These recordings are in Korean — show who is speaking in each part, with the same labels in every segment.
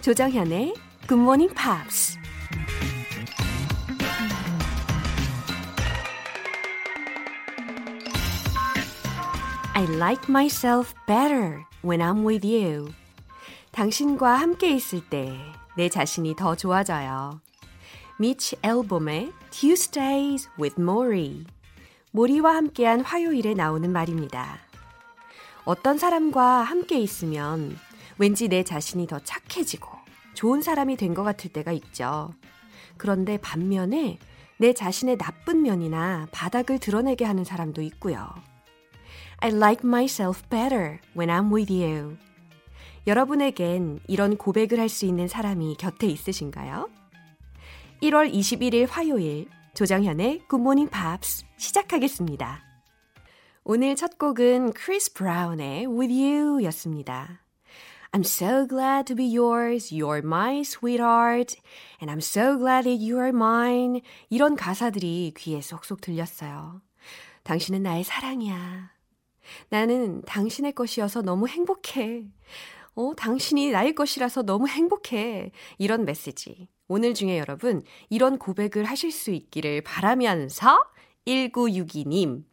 Speaker 1: 조정현의 Good Morning Pops. I like myself better when I'm with you. 당신과 함께 있을 때 내 자신이 더 좋아져요. 미치 앨범의 Tuesdays with Maury. 모리와 함께한 화요일에 나오는 말입니다. 어떤 사람과 함께 있으면 왠지 내 자신이 더 착해지고 좋은 사람이 된 것 같을 때가 있죠. 그런데 반면에 내 자신의 나쁜 면이나 바닥을 드러내게 하는 사람도 있고요. I like myself better when I'm with you. 여러분에겐 이런 고백을 할 수 있는 사람이 곁에 있으신가요? 1월 21일 화요일 조정현의 Good Morning Pops 시작하겠습니다. 오늘 첫 곡은 크리스 브라운의 With You 였습니다. I'm so glad to be yours. You're my sweetheart. And I'm so glad that you are mine. 이런 가사들이 귀에 쏙쏙 들렸어요. 당신은 나의 사랑이야. 나는 당신의 것이어서 너무 행복해. 어, 당신이 나의 것이라서 너무 행복해. 이런 메시지. 오늘 중에 여러분, 이런 고백을 하실 수 있기를 바라면서 1962님.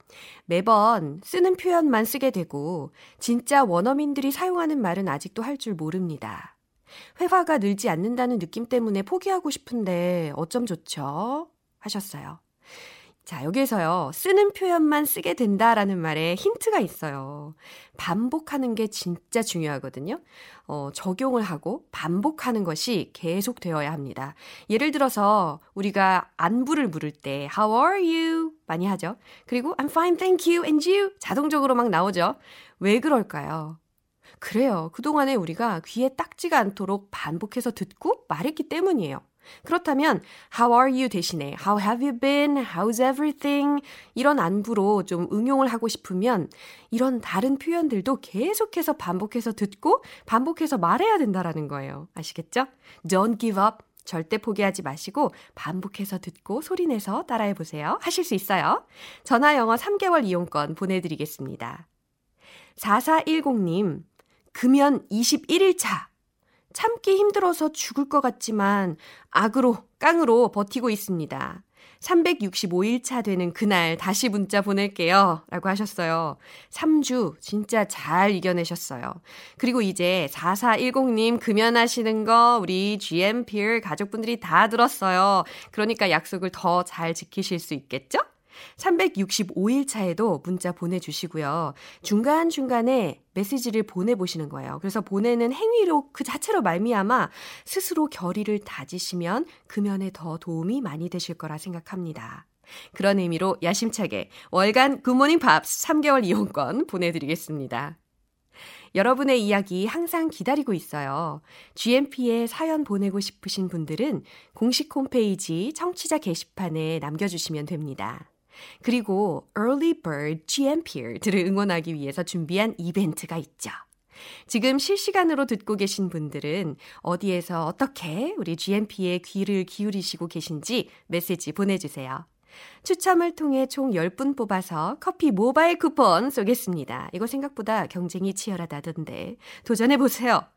Speaker 1: 매번 쓰는 표현만 쓰게 되고, 진짜 원어민들이 사용하는 말은 아직도 할 줄 모릅니다. 회화가 늘지 않는다는 느낌 때문에 포기하고 싶은데 어쩜 좋죠? 하셨어요. 자, 여기에서요, 쓰는 표현만 쓰게 된다라는 말에 힌트가 있어요. 반복하는 게 진짜 중요하거든요. 어, 적용을 하고 반복하는 것이 계속 되어야 합니다. 예를 들어서 우리가 안부를 물을 때 How are you? 많이 하죠. 그리고 I'm fine, thank you, and you? 자동적으로 막 나오죠. 왜 그럴까요? 그래요. 그동안에 우리가 귀에 딱지가 않도록 반복해서 듣고 말했기 때문이에요. 그렇다면 how are you 대신에 how have you been? how's everything? 이런 안부로 좀 응용을 하고 싶으면 이런 다른 표현들도 계속해서 반복해서 듣고 반복해서 말해야 된다라는 거예요. 아시겠죠? Don't give up. 절대 포기하지 마시고 반복해서 듣고 소리내서 따라해 보세요. 하실 수 있어요. 전화 영어 3개월 이용권 보내드리겠습니다. 4410님, 금연 21일차. 참기 힘들어서 죽을 것 같지만 악으로, 깡으로 버티고 있습니다. 365일차 되는 그날 다시 문자 보낼게요. 라고 하셨어요. 3주 진짜 잘 이겨내셨어요. 그리고 이제 4410님 금연하시는 거 우리 GMP 가족분들이 다 들었어요. 그러니까 약속을 더 잘 지키실 수 있겠죠? 365일 차에도 문자 보내주시고요. 중간중간에 메시지를 보내보시는 거예요. 그래서 보내는 행위로 그 자체로 말미암아 스스로 결의를 다지시면 금연에 더 도움이 많이 되실 거라 생각합니다. 그런 의미로 야심차게 월간 굿모닝 팝스 3개월 이용권 보내드리겠습니다. 여러분의 이야기 항상 기다리고 있어요. GMP에 사연 보내고 싶으신 분들은 공식 홈페이지 청취자 게시판에 남겨주시면 됩니다. 그리고 Early Bird GMP들을 응원하기 위해서 준비한 이벤트가 있죠. 지금 실시간으로 듣고 계신 분들은 어디에서 어떻게 우리 GMP에 귀를 기울이시고 계신지 메시지 보내주세요. 추첨을 통해 총 10분 뽑아서 커피 모바일 쿠폰 쏘겠습니다. 이거 생각보다 경쟁이 치열하다던데 도전해보세요.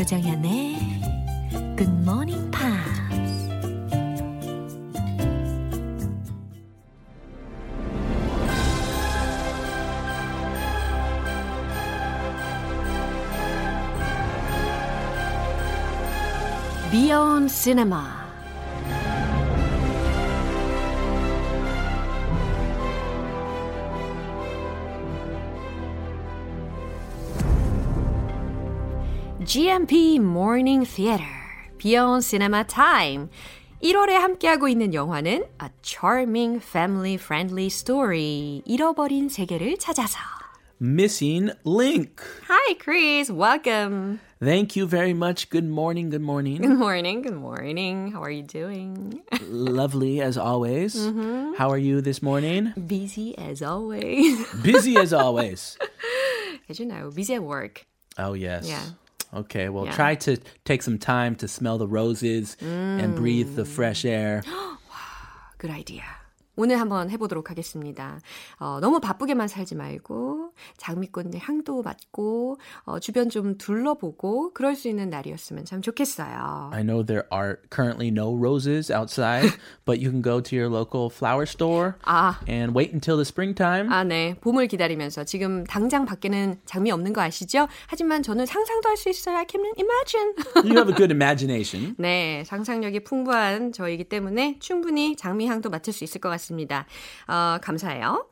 Speaker 1: 조정현의 Good Morning Pops. Beyond Cinema GMP Morning Theater, Beyond Cinema Time. 1월에 함께하고 있는 영화는 A Charming Family Friendly Story. 잃어버린 세계를 찾아서.
Speaker 2: Missing Link.
Speaker 1: Hi, Chris. Welcome.
Speaker 2: Thank you very much. Good morning. Good morning.
Speaker 1: Good morning. Good morning. How are you doing?
Speaker 2: Lovely as always. Mm-hmm. How are you this morning?
Speaker 1: Busy as always.
Speaker 2: Busy as always.
Speaker 1: As you know, busy at work.
Speaker 2: Oh, yes.
Speaker 1: Yeah.
Speaker 2: Okay, well,
Speaker 1: Yeah.
Speaker 2: try to take some time to smell the roses and breathe the fresh air.
Speaker 1: Good idea. 오늘 한번 해보도록 하겠습니다. 어, 너무 바쁘게만 살지 말고 장미꽃의 향도 맡고 어, 주변 좀 둘러보고 그럴 수 있는 날이었으면 참 좋겠어요.
Speaker 2: I know there are currently no roses outside, but you can go to your local flower store
Speaker 1: 아,
Speaker 2: and wait until the springtime.
Speaker 1: 아, 네. 봄을 기다리면서 지금 당장 밖에는 장미 없는 거 아시죠? 하지만 저는 상상도 할 수 있어요. I can imagine.
Speaker 2: you have a good imagination.
Speaker 1: 네, 상상력이 풍부한 저이기 때문에 충분히 장미 향도 맡을 수 있을 것 같습니다. 어, 감사해요.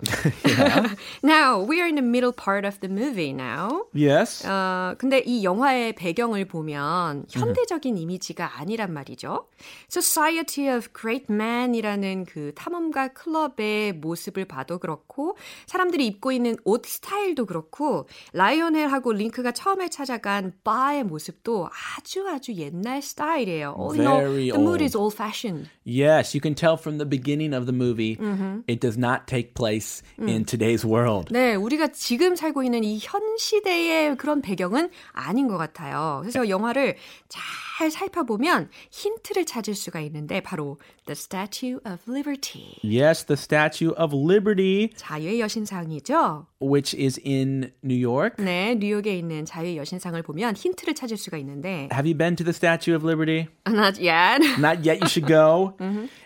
Speaker 1: now, we are in the middle part of the movie now.
Speaker 2: Yes.
Speaker 1: 어, 근데 이 영화의 배경을 보면 현대적인 이미지가 아니란 말이죠. Society of Great Men이라는 그 탐험가 클럽의 모습을 봐도 그렇고 사람들이 입고 있는 옷 스타일도 그렇고 라이오넬하고 링크가 처음에 찾아간 바의 모습도 아주 아주 옛날 스타일이에요. All in all,
Speaker 2: Very
Speaker 1: the mood
Speaker 2: old.
Speaker 1: is old-fashioned.
Speaker 2: Yes, you can tell from the beginning of the movie it does not take place in today's world.
Speaker 1: 네, 우리가 지금 살고 있는 이 현 시대의 그런 배경은 아닌 것 같아요. 그래서 영화를 잘 살펴보면 힌트를 찾을 수가 있는데 바로 The Statue of Liberty.
Speaker 2: Yes, the Statue of Liberty,
Speaker 1: 자유의 여신상이죠.
Speaker 2: which is in New York.
Speaker 1: 네, 뉴욕에 있는 자유의 여신상을 보면 힌트를 찾을 수가 있는데
Speaker 2: Have you been to the Statue of Liberty?
Speaker 1: Not yet.
Speaker 2: Not yet, you should go.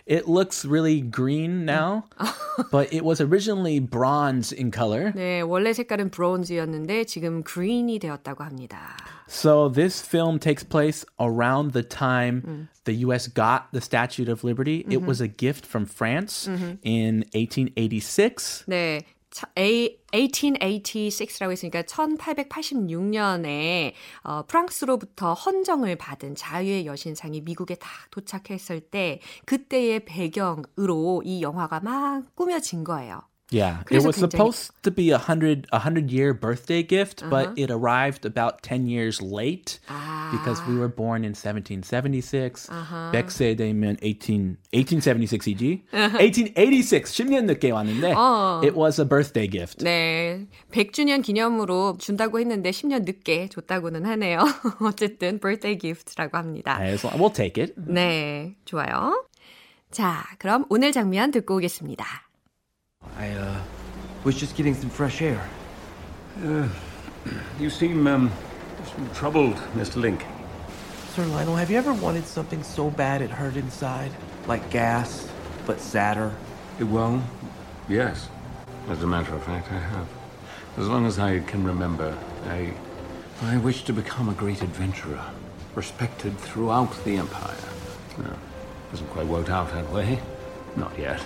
Speaker 2: It looks really green now, but it was originally bronze in color.
Speaker 1: 네, 원래 색깔은 브론즈였는데 지금 그린이 되었다고 합니다.
Speaker 2: So this film takes place around the time the US got the Statue of Liberty. It was a gift from France in 1886.
Speaker 1: 네. 차- A, 1886라고 했으니까 1886년에 어, 프랑스로부터 헌정을 받은 자유의 여신상이 미국에 다 도착했을 때 그때의 배경으로 이 영화가 막 꾸며진 거예요.
Speaker 2: Yeah, it
Speaker 1: 그래서
Speaker 2: was
Speaker 1: 굉장히-
Speaker 2: supposed to be a hundred a hundred year birthday gift, but it arrived about ten years late because we were born in 1776. 백세 되면 18 1876이지. 1886 10년 늦게 왔는데 it was a birthday gift.
Speaker 1: 네. 100주년 기념으로 준다고 했는데 10년 늦게 줬다고는 하네요. 어쨌든 birthday gift라고 합니다.
Speaker 2: As long- we'll take it.
Speaker 1: 네. 좋아요. 자, 그럼 오늘 장면 듣고 오겠습니다.
Speaker 3: I, uh, was just getting some fresh air.
Speaker 4: You seem, um, troubled, Mr. Link.
Speaker 3: Sir Lionel, have you ever wanted something so bad it hurt inside? Like gas, but sadder?
Speaker 4: Well, yes. As a matter of fact, I have. As long as I can remember, I, I wish to become a great adventurer, respected throughout the Empire. No, hasn't quite worked out that way. Not yet.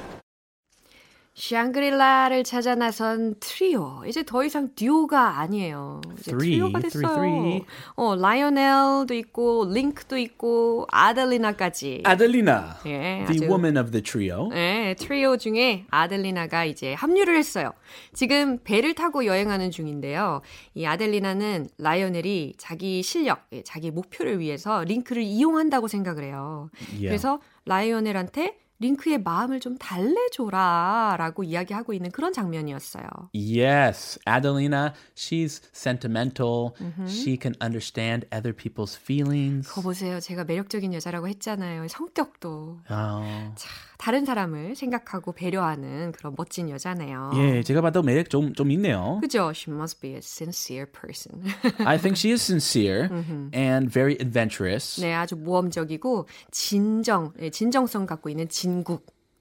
Speaker 1: 샹그릴라를 찾아 나선 트리오. 이제 더 이상 듀오가 아니에요. 이제
Speaker 2: Three,
Speaker 1: 트리오가
Speaker 2: three,
Speaker 1: 됐어요.
Speaker 2: three.
Speaker 1: 어, 라이오넬도 있고, 링크도 있고, 아델리나까지.
Speaker 2: Adelina,
Speaker 1: 예,
Speaker 2: the
Speaker 1: 아주-
Speaker 2: woman of the trio.
Speaker 1: 네, 트리오 중에 아델리나가 이제 합류를 했어요. 지금 배를 타고 여행하는 중인데요. 이 아델리나는 라이오넬이 자기 실력, 예, 자기 목표를 위해서 링크를 이용한다고 생각을 해요.
Speaker 2: Yeah.
Speaker 1: 그래서 라이오넬한테 링크의 마음을 좀 달래줘라 라고 이야기하고 있는 그런 장면이었어요.
Speaker 2: Yes, Adelina, she's sentimental. She can understand other people's feelings.
Speaker 1: 그거 보세요. 제가 매력적인 여자라고 했잖아요. 성격도.
Speaker 2: 어,
Speaker 1: 자, 다른 사람을 생각하고 배려하는 그런 멋진 여자네요.
Speaker 2: 예, 제가 봐도 매력 좀, 좀 있네요.
Speaker 1: 그죠? She must be a sincere person.
Speaker 2: I think she is sincere and very adventurous.
Speaker 1: 네, 아주 모험적이고 진정, 예, 진정성 갖고 있는 진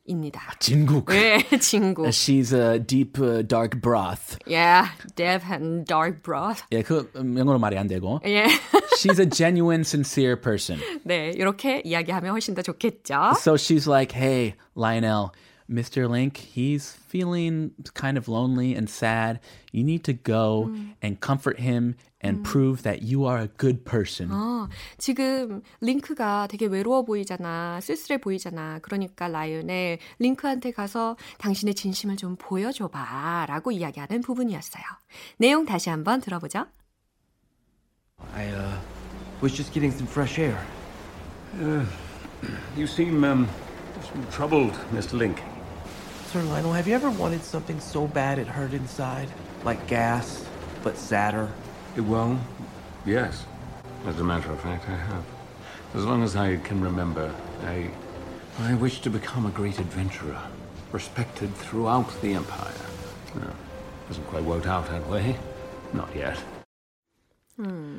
Speaker 1: 국입니다.
Speaker 2: 진국.
Speaker 1: 네, 진국.
Speaker 2: She's a deep, uh, dark broth.
Speaker 1: Yeah, deep and dark broth.
Speaker 2: 예, 그 음, 영어로 말이 안 되고.
Speaker 1: 예,
Speaker 2: She's a genuine, sincere person.
Speaker 1: 네, 이렇게 이야기하면 훨씬 더 좋겠죠.
Speaker 2: So she's like, hey, Lionel, Mr. Link, he's feeling kind of lonely and sad. You need to go and comfort him and prove that you are a good person.
Speaker 1: 어, 지금 링크가 되게 외로워 보이잖아. 쓸쓸해 보이잖아. 그러니까 라이언에 링크한테 가서 당신의 진심을 좀 보여줘 봐. 라고 이야기하는 부분이었어요. 내용 다시 한번 들어보죠.
Speaker 3: I, uh, was just getting some fresh air.
Speaker 4: You seem, um, troubled, Mr. Link.
Speaker 3: Sir Lionel, have you ever wanted something so bad it hurt inside? Like gas, but sadder?
Speaker 4: Well, yes. As a matter of fact, I have. As long as I can remember, I, I wish to become a great adventurer, respected throughout the Empire. No, hasn't quite worked out that way. Not yet.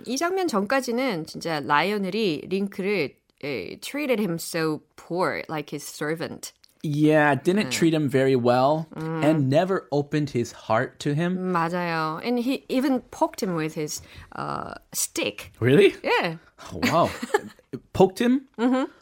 Speaker 1: 이 장면 전까지는 진짜 라이언이 링크를 에, treated him so poor, like his servant.
Speaker 2: Yeah, didn't treat him very well and never opened his heart to him.
Speaker 1: 맞아요. And he even poked him with his uh, stick.
Speaker 2: Really?
Speaker 1: Yeah.
Speaker 2: Oh, wow. Poked him?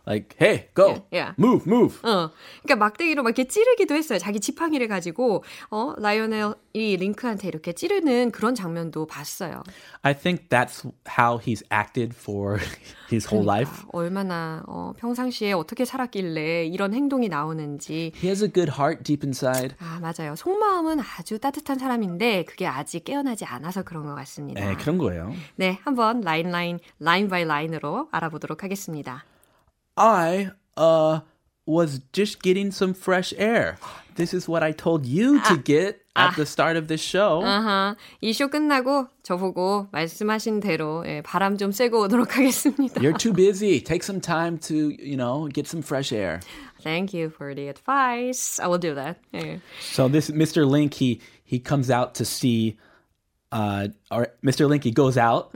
Speaker 2: Like, hey, go.
Speaker 1: Yeah.
Speaker 2: Move, move.
Speaker 1: 어, 그러니까 막대기로 막 이렇게 찌르기도 했어요. 자기 지팡이를 가지고 어 라이오넬이 링크한테 이렇게 찌르는 그런 장면도 봤어요.
Speaker 2: I think that's how he's acted for his whole life.
Speaker 1: 얼마나 어, 평상시에 어떻게 살았길래 이런 행동이 나오는지.
Speaker 2: He has a good heart deep inside.
Speaker 1: 아 맞아요. 속마음은 아주 따뜻한 사람인데 그게 아직 깨어나지 않아서 그런 것 같습니다.
Speaker 2: 네, 그런 거예요.
Speaker 1: 네, 한번 line line line by line으로 알아보도록 하겠습니다.
Speaker 2: I uh was just getting some fresh air. This is what I told you to get at the start of this show.
Speaker 1: 아하, 이 쇼 끝나고 저보고 말씀하신 대로 예, 바람 좀 쐬고 오도록 하겠습니다.
Speaker 2: You're too busy. Take some time to, you know, get some fresh air.
Speaker 1: Thank you for the advice. I will do that. 예.
Speaker 2: So this Mr. Link, he he comes out to see uh or Mr. Link he goes out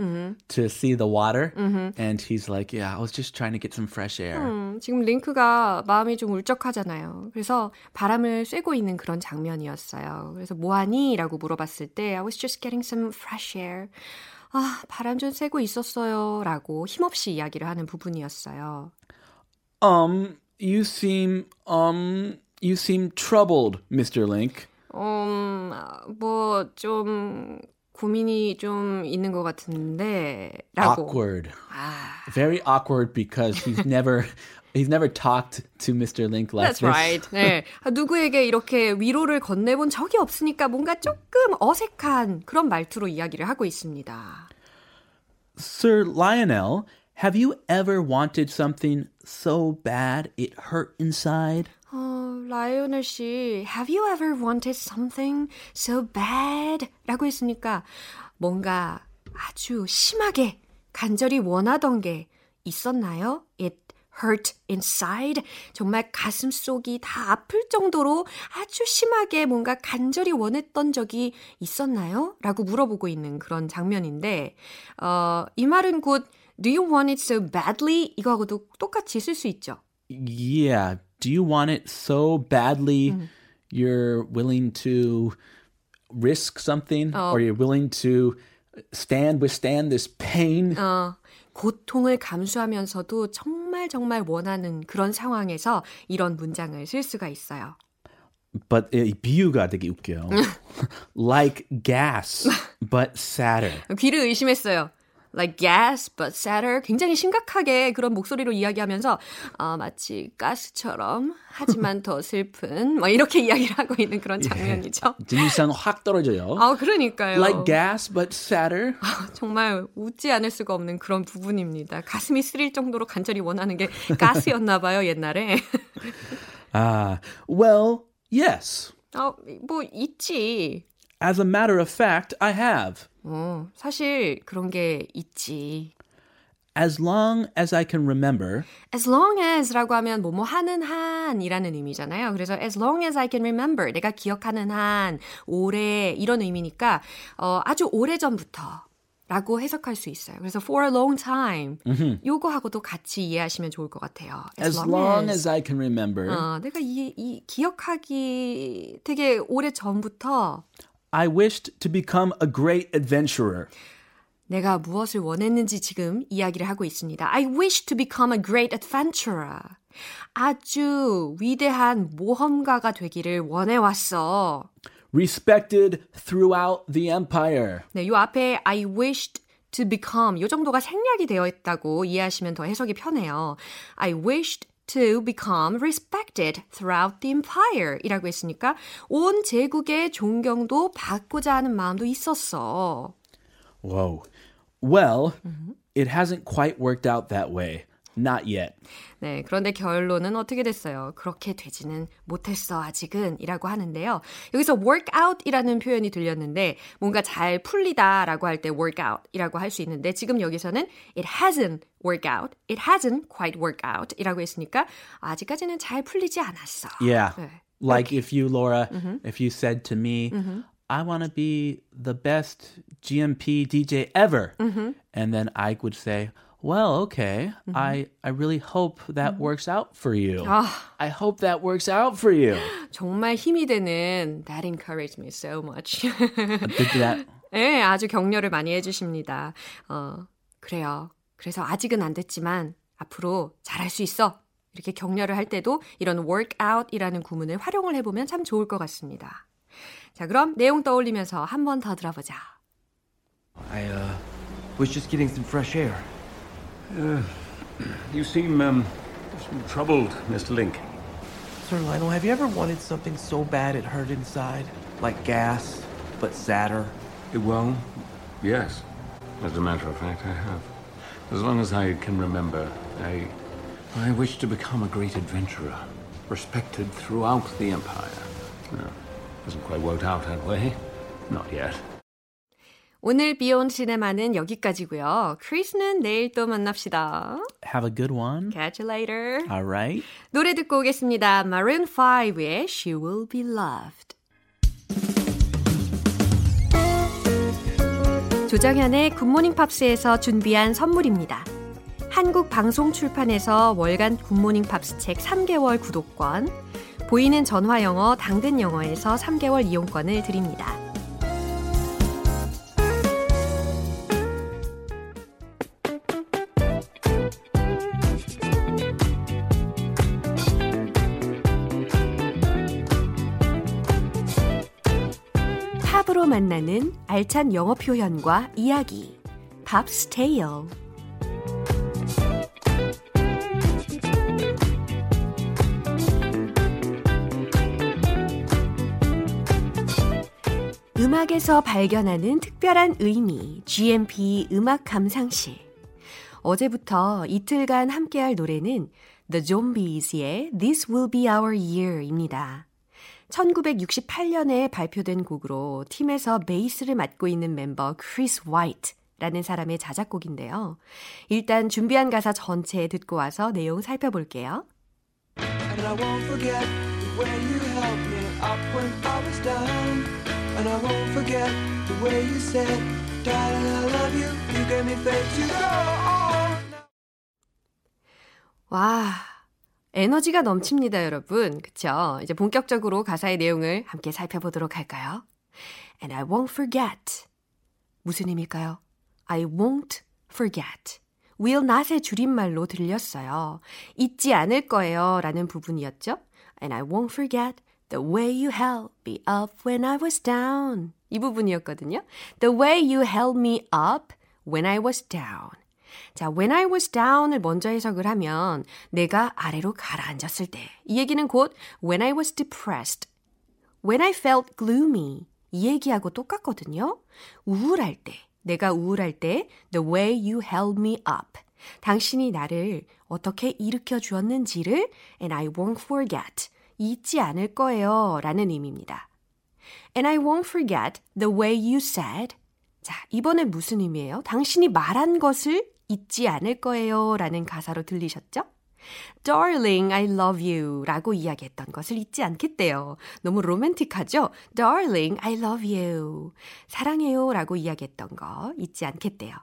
Speaker 2: to see the water and he's like, Yeah, I was just trying to get some fresh air.
Speaker 1: 음, 지금 링크가 마음이 좀 울적하잖아요. 그래서 바람을 쐬고 있는 그런 장면이었어요. 그래서 뭐하니? 라고 물어봤을 때 I was just getting some fresh air. 아, 바람 좀 쐬고 있었어요. 라고 힘없이 이야기를 하는 부분이었어요.
Speaker 2: Um, you seem um you seem troubled, Mr. Link.
Speaker 1: 음, 뭐, 좀, 고민이 좀 있는 것 같은데, 라고.
Speaker 2: Awkward. Very awkward because he's never he's never talked to Mr. Link like
Speaker 1: That's
Speaker 2: this.
Speaker 1: right. 네. 아, 누구에게 이렇게 위로를 건네본 적이 없으니까 뭔가 조금 어색한 그런 말투로 이야기를 하고 있습니다.
Speaker 2: Sir Lionel, have you ever wanted something so bad it hurt inside?
Speaker 1: 어, 라이오넬 씨, have you ever wanted something so bad? 라고 했으니까 뭔가 아주 심하게 간절히 원하던 게 있었나요? It hurt inside. 정말 가슴 속이 다 아플 정도로 아주 심하게 뭔가 간절히 원했던 적이 있었나요? 라고 물어보고 있는 그런 장면인데, 어, 이 말은 곧 Do you want it so badly? 이거하고도 똑같이 쓸 수 있죠.
Speaker 2: Yeah. Do you want it so badly you're willing to risk something or you're willing to stand withstand this pain?
Speaker 1: 어, 고통을 감수하면서도 정말 정말 원하는 그런 상황에서 이런 문장을 쓸 수가 있어요.
Speaker 2: But 이 비유가 되게 웃겨요. like gas, but sadder.
Speaker 1: 귀를 의심했어요. Like gas, but sadder. 굉장히 심각하게 그런 목소리로 이야기하면서 어, 마치 가스처럼 하지만 더 슬픈 뭐 이렇게 이야기를 하고 있는 그런 장면이죠.
Speaker 2: 진실성 확 떨어져요.
Speaker 1: 아 그러니까요.
Speaker 2: Like gas, but sadder.
Speaker 1: 정말 웃지 않을 수가 없는 그런 부분입니다. 가슴이 쓰릴 정도로 간절히 원하는 게 가스였나 봐요 옛날에.
Speaker 2: Ah, well, yes.
Speaker 1: 어, 뭐 있지.
Speaker 2: As a matter of fact, I have.
Speaker 1: 어, 사실 그런 게 있지.
Speaker 2: As long as I can remember,
Speaker 1: As long as라고 하면 뭐뭐 하는 한이라는 의미잖아요. 그래서 as long as I can remember, 내가 기억하는 한, 오래 이런 의미니까 어, 아주 오래 전부터. 라고 해석할 수 있어요. 그래서 for a long time 요거하고도 같이 이해하시면 좋을 것 같아요.
Speaker 2: as long as I can remember,
Speaker 1: 어, 내가 이, 이 기억하기 되게 오래 전부터
Speaker 2: I wished to become a great adventurer.
Speaker 1: 내가 무엇을 원했는지 지금 이야기를 하고 있습니다. I wish to become a great adventurer. 아주 위대한 모험가가 되기를 원해왔어.
Speaker 2: Respected throughout the empire.
Speaker 1: 네, 요 앞에 I wished to become 요 정도가 생략이 되어 있다고 이해하시면 더 해석이 편해요. I wished to become respected throughout the empire 이라고 했으니까 온 제국의 존경도 받고자 하는 마음도 있었어.
Speaker 2: Whoa. Well, it hasn't quite worked out that way. Not yet.
Speaker 1: 네, 그런데 결론은 어떻게 됐어요? 그렇게 되지는 못했어, 아직은. 이라고 하는데요. 여기서 work out 이라는 표현이 들렸는데, 뭔가 잘 풀리다 라고 할 때 work out 이라고 할 수 있는데, 지금 여기서는 it hasn't worked out, it hasn't quite worked out 이라고 했으니까, 아직까지는 잘 풀리지 않았어.
Speaker 2: Yeah.
Speaker 1: 네.
Speaker 2: Like if you, Laura, if you said to me, I want to be the best GMP DJ ever. And then I would say, well, okay. I, I really hope that works out for you.
Speaker 1: 아,
Speaker 2: I hope that works out for you.
Speaker 1: 정말 힘이 되는 that encouraged me so much.
Speaker 2: Did that?
Speaker 1: 네, 아주 격려를 많이 해주십니다. 어, 그래요. 그래서 아직은 안 됐지만 앞으로 잘할 수 있어. 이렇게 격려를 할 때도 이런 work out이라는 구문을 활용을 해보면 참 좋을 것 같습니다. 자, 그럼 내용 떠올리면서 한 번 더 들어보자.
Speaker 3: I, uh, was just getting some fresh air.
Speaker 4: You seem, um, troubled, Mr. Link.
Speaker 3: Sir Lionel, have you ever wanted something so bad it hurt inside? Like gas, but sadder?
Speaker 4: Well, yes. As a matter of fact, I have. As long as I can remember, I. I wish to become a great adventurer, respected throughout the Empire. No, hasn't quite worked out that way. Not yet.
Speaker 1: 오늘 비온 시네마는 여기까지고요. 크리스는 내일 또 만납시다.
Speaker 2: Have a good one.
Speaker 1: Catch you later.
Speaker 2: All right.
Speaker 1: 노래 듣고 오겠습니다. Maroon 5의 She Will Be Loved. 조정현의 굿모닝 팝스에서 준비한 선물입니다. 한국 방송 출판에서 월간 굿모닝 팝스 책 3개월 구독권, 보이는 전화 영어 당근 영어에서 3개월 이용권을 드립니다. 팝으로 만나는 알찬 영어 표현과 이야기. 팝스 테일. 음악에서 발견하는 특별한 의미, GMP 음악 감상실. 어제부터 이틀간 함께할 노래는 The Zombies의 This Will Be Our Year입니다. 1968년에 발표된 곡으로 팀에서 베이스를 맡고 있는 멤버 크리스 화이트 라는 사람의 자작곡인데요. 일단 준비한 가사 전체 듣고 와서 내용 살펴볼게요.
Speaker 5: And I won't forget the way you held me up when I was down. And I won't forget the way you said, Darling, I love you. You gave me faith to go on.
Speaker 1: 와, 에너지가 넘칩니다, 여러분. 그쵸? 이제 본격적으로 가사의 내용을 함께 살펴보도록 할까요? And I won't forget. 무슨 의미일까요? I won't forget. will not의 줄임말로 들렸어요. 잊지 않을 거예요. 라는 부분이었죠. And I won't forget the way you held me up when I was down. 이 부분이었거든요. The way you held me up when I was down. 자, when I was down을 먼저 해석을 하면 내가 아래로 가라앉았을 때. 이 얘기는 곧 when I was depressed, when I felt gloomy 이 얘기하고 똑같거든요. 우울할 때, 내가 우울할 때 the way you held me up. 당신이 나를 어떻게 일으켜 주었는지를 and I won't forget. 잊지 않을 거예요. 라는 의미입니다. And I won't forget the way you said. 자, 이번엔 무슨 의미예요? 당신이 말한 것을 잊지 않을 거예요. 라는 가사로 들리셨죠? Darling, I love you 라고 이야기했던 것을 잊지 않겠대요. 너무 로맨틱하죠? Darling, I love you. 사랑해요 라고 이야기했던 거 잊지 않겠대요.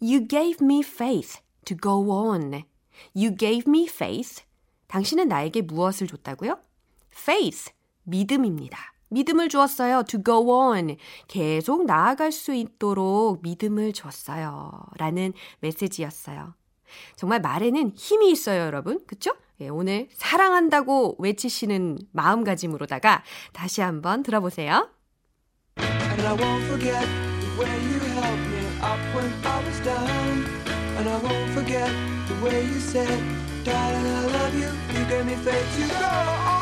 Speaker 1: You gave me faith to go on. You gave me faith. 당신은 나에게 무엇을 줬다고요? Faith, 믿음입니다. 믿음을 주었어요. To go on. 계속 나아갈 수 있도록 믿음을 줬어요. 라는 메시지였어요. 정말 말에는 힘이 있어요, 여러분. 그쵸? 예, 오늘 사랑한다고 외치시는 마음가짐으로다가 다시 한번 들어보세요.
Speaker 5: And I won't forget the way you helped me up when I was down. And I won't forget the way you said, Darling, I love you. You gave me faith to go on.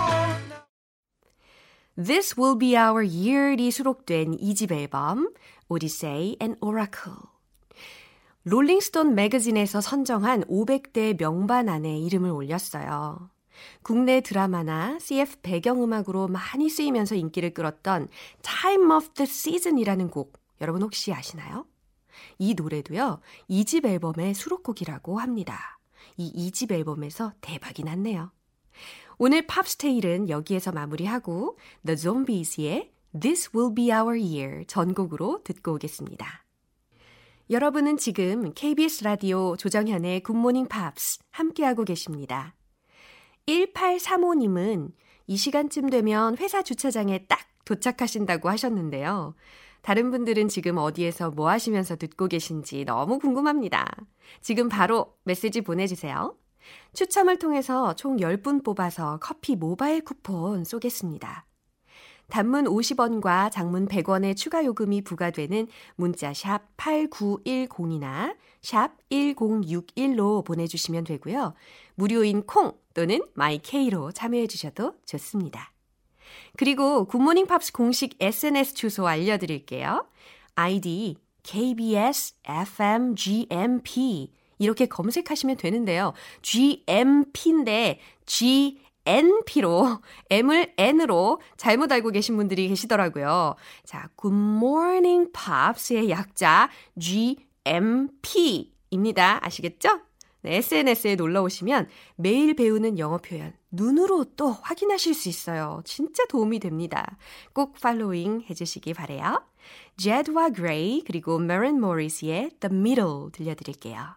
Speaker 1: This Will Be Our Year이 수록된 2집 앨범 Odyssey and Oracle. 롤링스톤 매거진에서 선정한 500대 명반 안에 이름을 올렸어요. 국내 드라마나 CF 배경음악으로 많이 쓰이면서 인기를 끌었던 Time of the Season이라는 곡 여러분 혹시 아시나요? 이 노래도요. 2집 앨범의 수록곡이라고 합니다. 이 2집 앨범에서 대박이 났네요. 오늘 Pops Tale은 여기에서 마무리하고 The Zombies의 This Will Be Our Year 전곡으로 듣고 오겠습니다. 여러분은 지금 KBS 라디오 조정현의 굿모닝 팝스 함께하고 계십니다. 1835님은 이 시간쯤 되면 회사 주차장에 딱 도착하신다고 하셨는데요. 다른 분들은 지금 어디에서 뭐 하시면서 듣고 계신지 너무 궁금합니다. 지금 바로 메시지 보내주세요. 추첨을 통해서 총 10분 뽑아서 커피 모바일 쿠폰 쏘겠습니다. 단문 50원과 장문 100원의 추가 요금이 부과되는 문자 샵 8910이나 샵 1061로 보내주시면 되고요. 무료인 콩 또는 마이케이로 참여해 주셔도 좋습니다. 그리고 굿모닝 팝스 공식 SNS 주소 알려드릴게요. 아이디 KBS FM GMP 이렇게 검색하시면 되는데요. GMP인데 G NP로, M을 N으로 잘못 알고 계신 분들이 계시더라고요. 자, Good Morning Pops의 약자 GMP입니다. 아시겠죠? 네, SNS에 놀러 오시면 매일 배우는 영어 표현 눈으로 또 확인하실 수 있어요. 진짜 도움이 됩니다. 꼭 팔로잉 해주시기 바래요. 제드와 그레이 그리고 메런 모리스의 The Middle 들려드릴게요.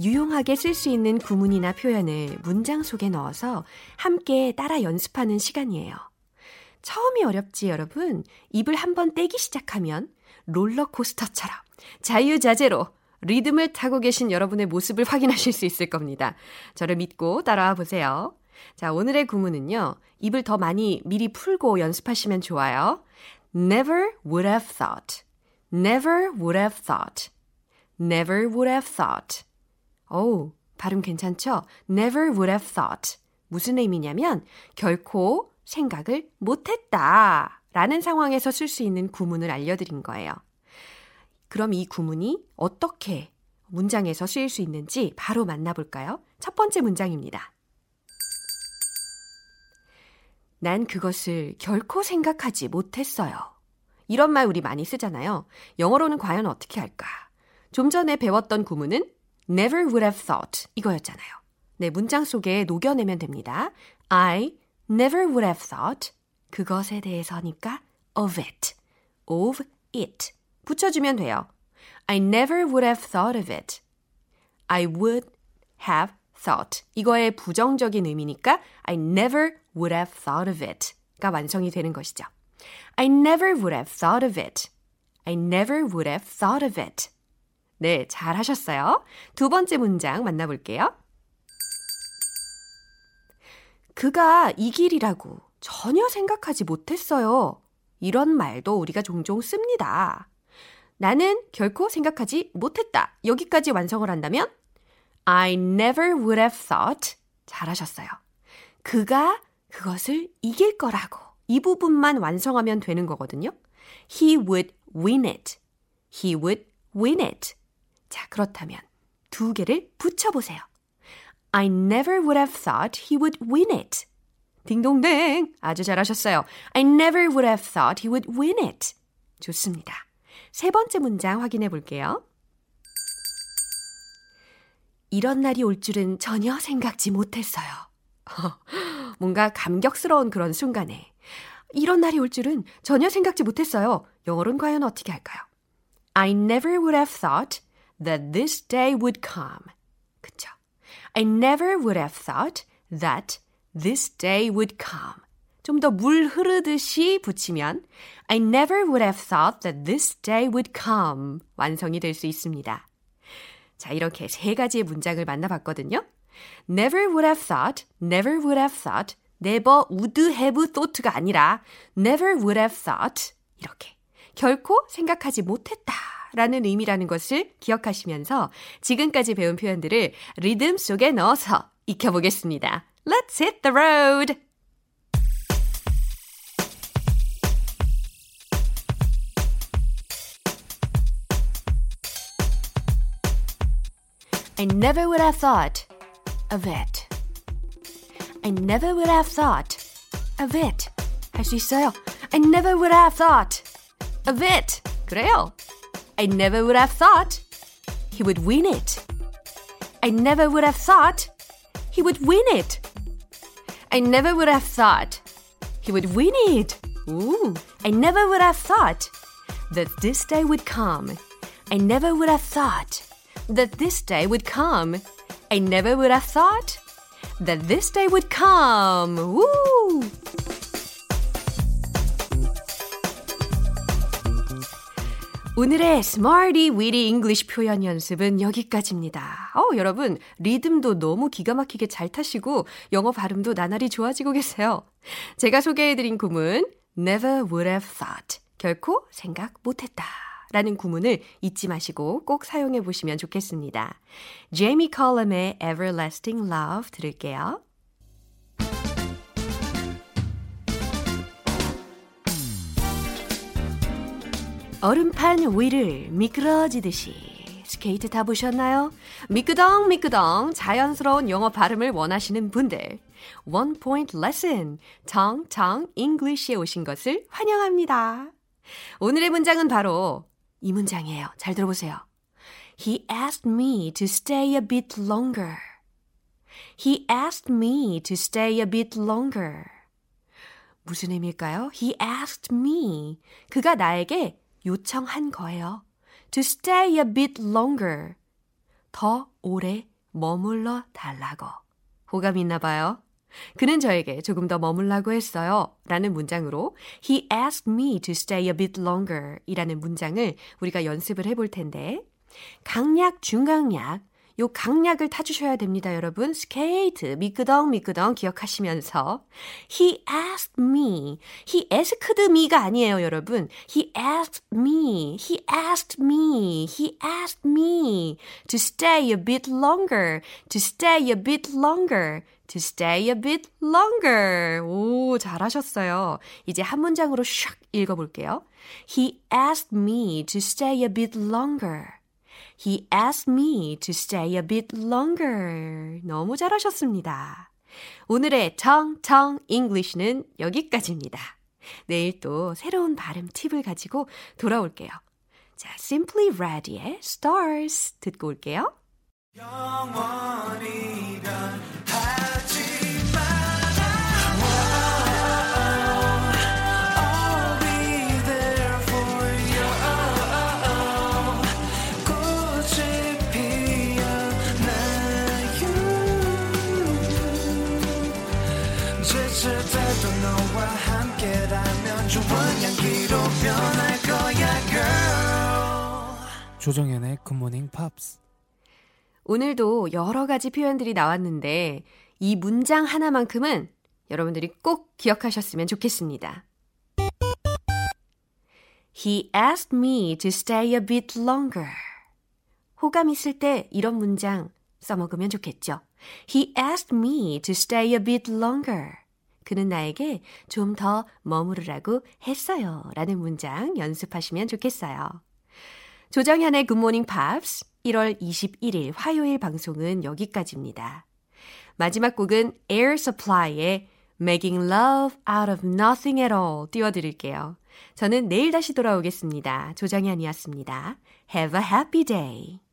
Speaker 1: 유용하게 쓸 수 있는 구문이나 표현을 문장 속에 넣어서 함께 따라 연습하는 시간이에요. 처음이 어렵지 여러분. 입을 한번 떼기 시작하면 롤러코스터처럼 자유자재로 리듬을 타고 계신 여러분의 모습을 확인하실 수 있을 겁니다. 저를 믿고 따라와 보세요. 자, 오늘의 구문은요. 입을 더 많이 미리 풀고 연습하시면 좋아요. Never would have thought. Never would have thought. Never would have thought. 오, 발음 괜찮죠? Never would have thought. 무슨 의미냐면 결코 생각을 못했다. 라는 상황에서 쓸 수 있는 구문을 알려드린 거예요. 그럼 이 구문이 어떻게 문장에서 쓰일 수 있는지 바로 만나볼까요? 첫 번째 문장입니다. 난 그것을 결코 생각하지 못했어요. 이런 말 우리 많이 쓰잖아요. 영어로는 과연 어떻게 할까? 좀 전에 배웠던 구문은 never would have thought 이거였잖아요. 네, 문장 속에 녹여내면 됩니다. I never would have thought 그것에 대해서니까 of it, of it 붙여주면 돼요. I never would have thought of it. I would have thought. 이거의 부정적인 의미니까 I never would have thought of it. 가 완성이 되는 것이죠. I never would have thought of it. I never would have thought of it. 네, 잘 하셨어요. 두 번째 문장 만나볼게요. 그가 이 길이라고 전혀 생각하지 못했어요. 이런 말도 우리가 종종 씁니다. 나는 결코 생각하지 못했다. 여기까지 완성을 한다면 I never would have thought. 잘하셨어요. 그가 그것을 이길 거라고. 이 부분만 완성하면 되는 거거든요. He would win it. He would win it. 자, 그렇다면 두 개를 붙여보세요. I never would have thought he would win it. 딩동댕. 아주 잘하셨어요. I never would have thought he would win it. 좋습니다. 세 번째 문장 확인해 볼게요. 이런 날이 올 줄은 전혀 생각지 못했어요. 뭔가 감격스러운 그런 순간에 이런 날이 올 줄은 전혀 생각지 못했어요. 영어로는 과연 어떻게 할까요? I never would have thought that this day would come. 그쵸? I never would have thought that this day would come. 좀 더 물 흐르듯이 붙이면 I never would have thought that this day would come. 완성이 될 수 있습니다. 자, 이렇게 세 가지의 문장을 만나봤거든요. never would have thought, never would have thought, never would have thought가 아니라 never would have thought 이렇게 결코 생각하지 못했다 라는 의미라는 것을 기억하시면서 지금까지 배운 표현들을 리듬 속에 넣어서 익혀보겠습니다. Let's hit the road! I never would have thought of it. I never would have thought of it. 할 수 있어요. I never would have thought of it. 그래요. I never would have thought he would win it. I never would have thought he would win it. I never would have thought he would win it. Ooh. I never would have thought that this day would come. I never would have thought that this day would come. I never would have thought that this day would come. Woo! 오늘의 Smarty Weedy English 표현 연습은 여기까지입니다. 어, 여러분, 리듬도 너무 기가 막히게 잘 타시고 영어 발음도 나날이 좋아지고 계세요. 제가 소개해드린 구문 Never would have thought. 결코 생각 못했다. 라는 구문을 잊지 마시고 꼭 사용해 보시면 좋겠습니다. 제이미 컬럼의 Everlasting Love 들을게요. 얼음판 위를 미끄러지듯이 스케이트 타보셨나요? 미끄덩 미끄덩 자연스러운 영어 발음을 원하시는 분들 One Point Lesson 텅텅 English에 오신 것을 환영합니다. 오늘의 문장은 바로 이 문장이에요. 잘 들어보세요. He asked me to stay a bit longer. He asked me to stay a bit longer. 무슨 의미일까요? He asked me. 그가 나에게 요청한 거예요. To stay a bit longer. 더 오래 머물러 달라고. 호감 있나 봐요. 그는 저에게 조금 더 머물라고 했어요. 라는 문장으로 He asked me to stay a bit longer 이라는 문장을 우리가 연습을 해볼 텐데 강약, 중강약 요 강약을 타주셔야 됩니다, 여러분. 스케이트, 미끄덩, 미끄덩 기억하시면서 He asked me. He asked me가 아니에요, 여러분. He asked me. He asked me. He asked me to stay a bit longer. To stay a bit longer. To stay a bit longer. 오, 잘하셨어요. 이제 한 문장으로 샥 읽어볼게요. He asked me to stay a bit longer. He asked me to stay a bit longer. 너무 잘하셨습니다. 오늘의 텅텅 English는 여기까지입니다. 내일 또 새로운 발음 팁을 가지고 돌아올게요. 자, Simply Red의 Stars 듣고 올게요. 영원히
Speaker 6: 조정현의 굿모닝 팝스
Speaker 1: 오늘도 여러 가지 표현들이 나왔는데 이 문장 하나만큼은 여러분들이 꼭 기억하셨으면 좋겠습니다. He asked me to stay a bit longer. 호감 있을 때 이런 문장 써먹으면 좋겠죠. He asked me to stay a bit longer. 그는 나에게 좀 더 머무르라고 했어요. 라는 문장 연습하시면 좋겠어요. 조정현의 굿모닝 팝스 1월 21일 화요일 방송은 여기까지입니다. 마지막 곡은 Air Supply의 Making Love Out of Nothing at All 띄워드릴게요. 저는 내일 다시 돌아오겠습니다. 조정현이었습니다. Have a happy day.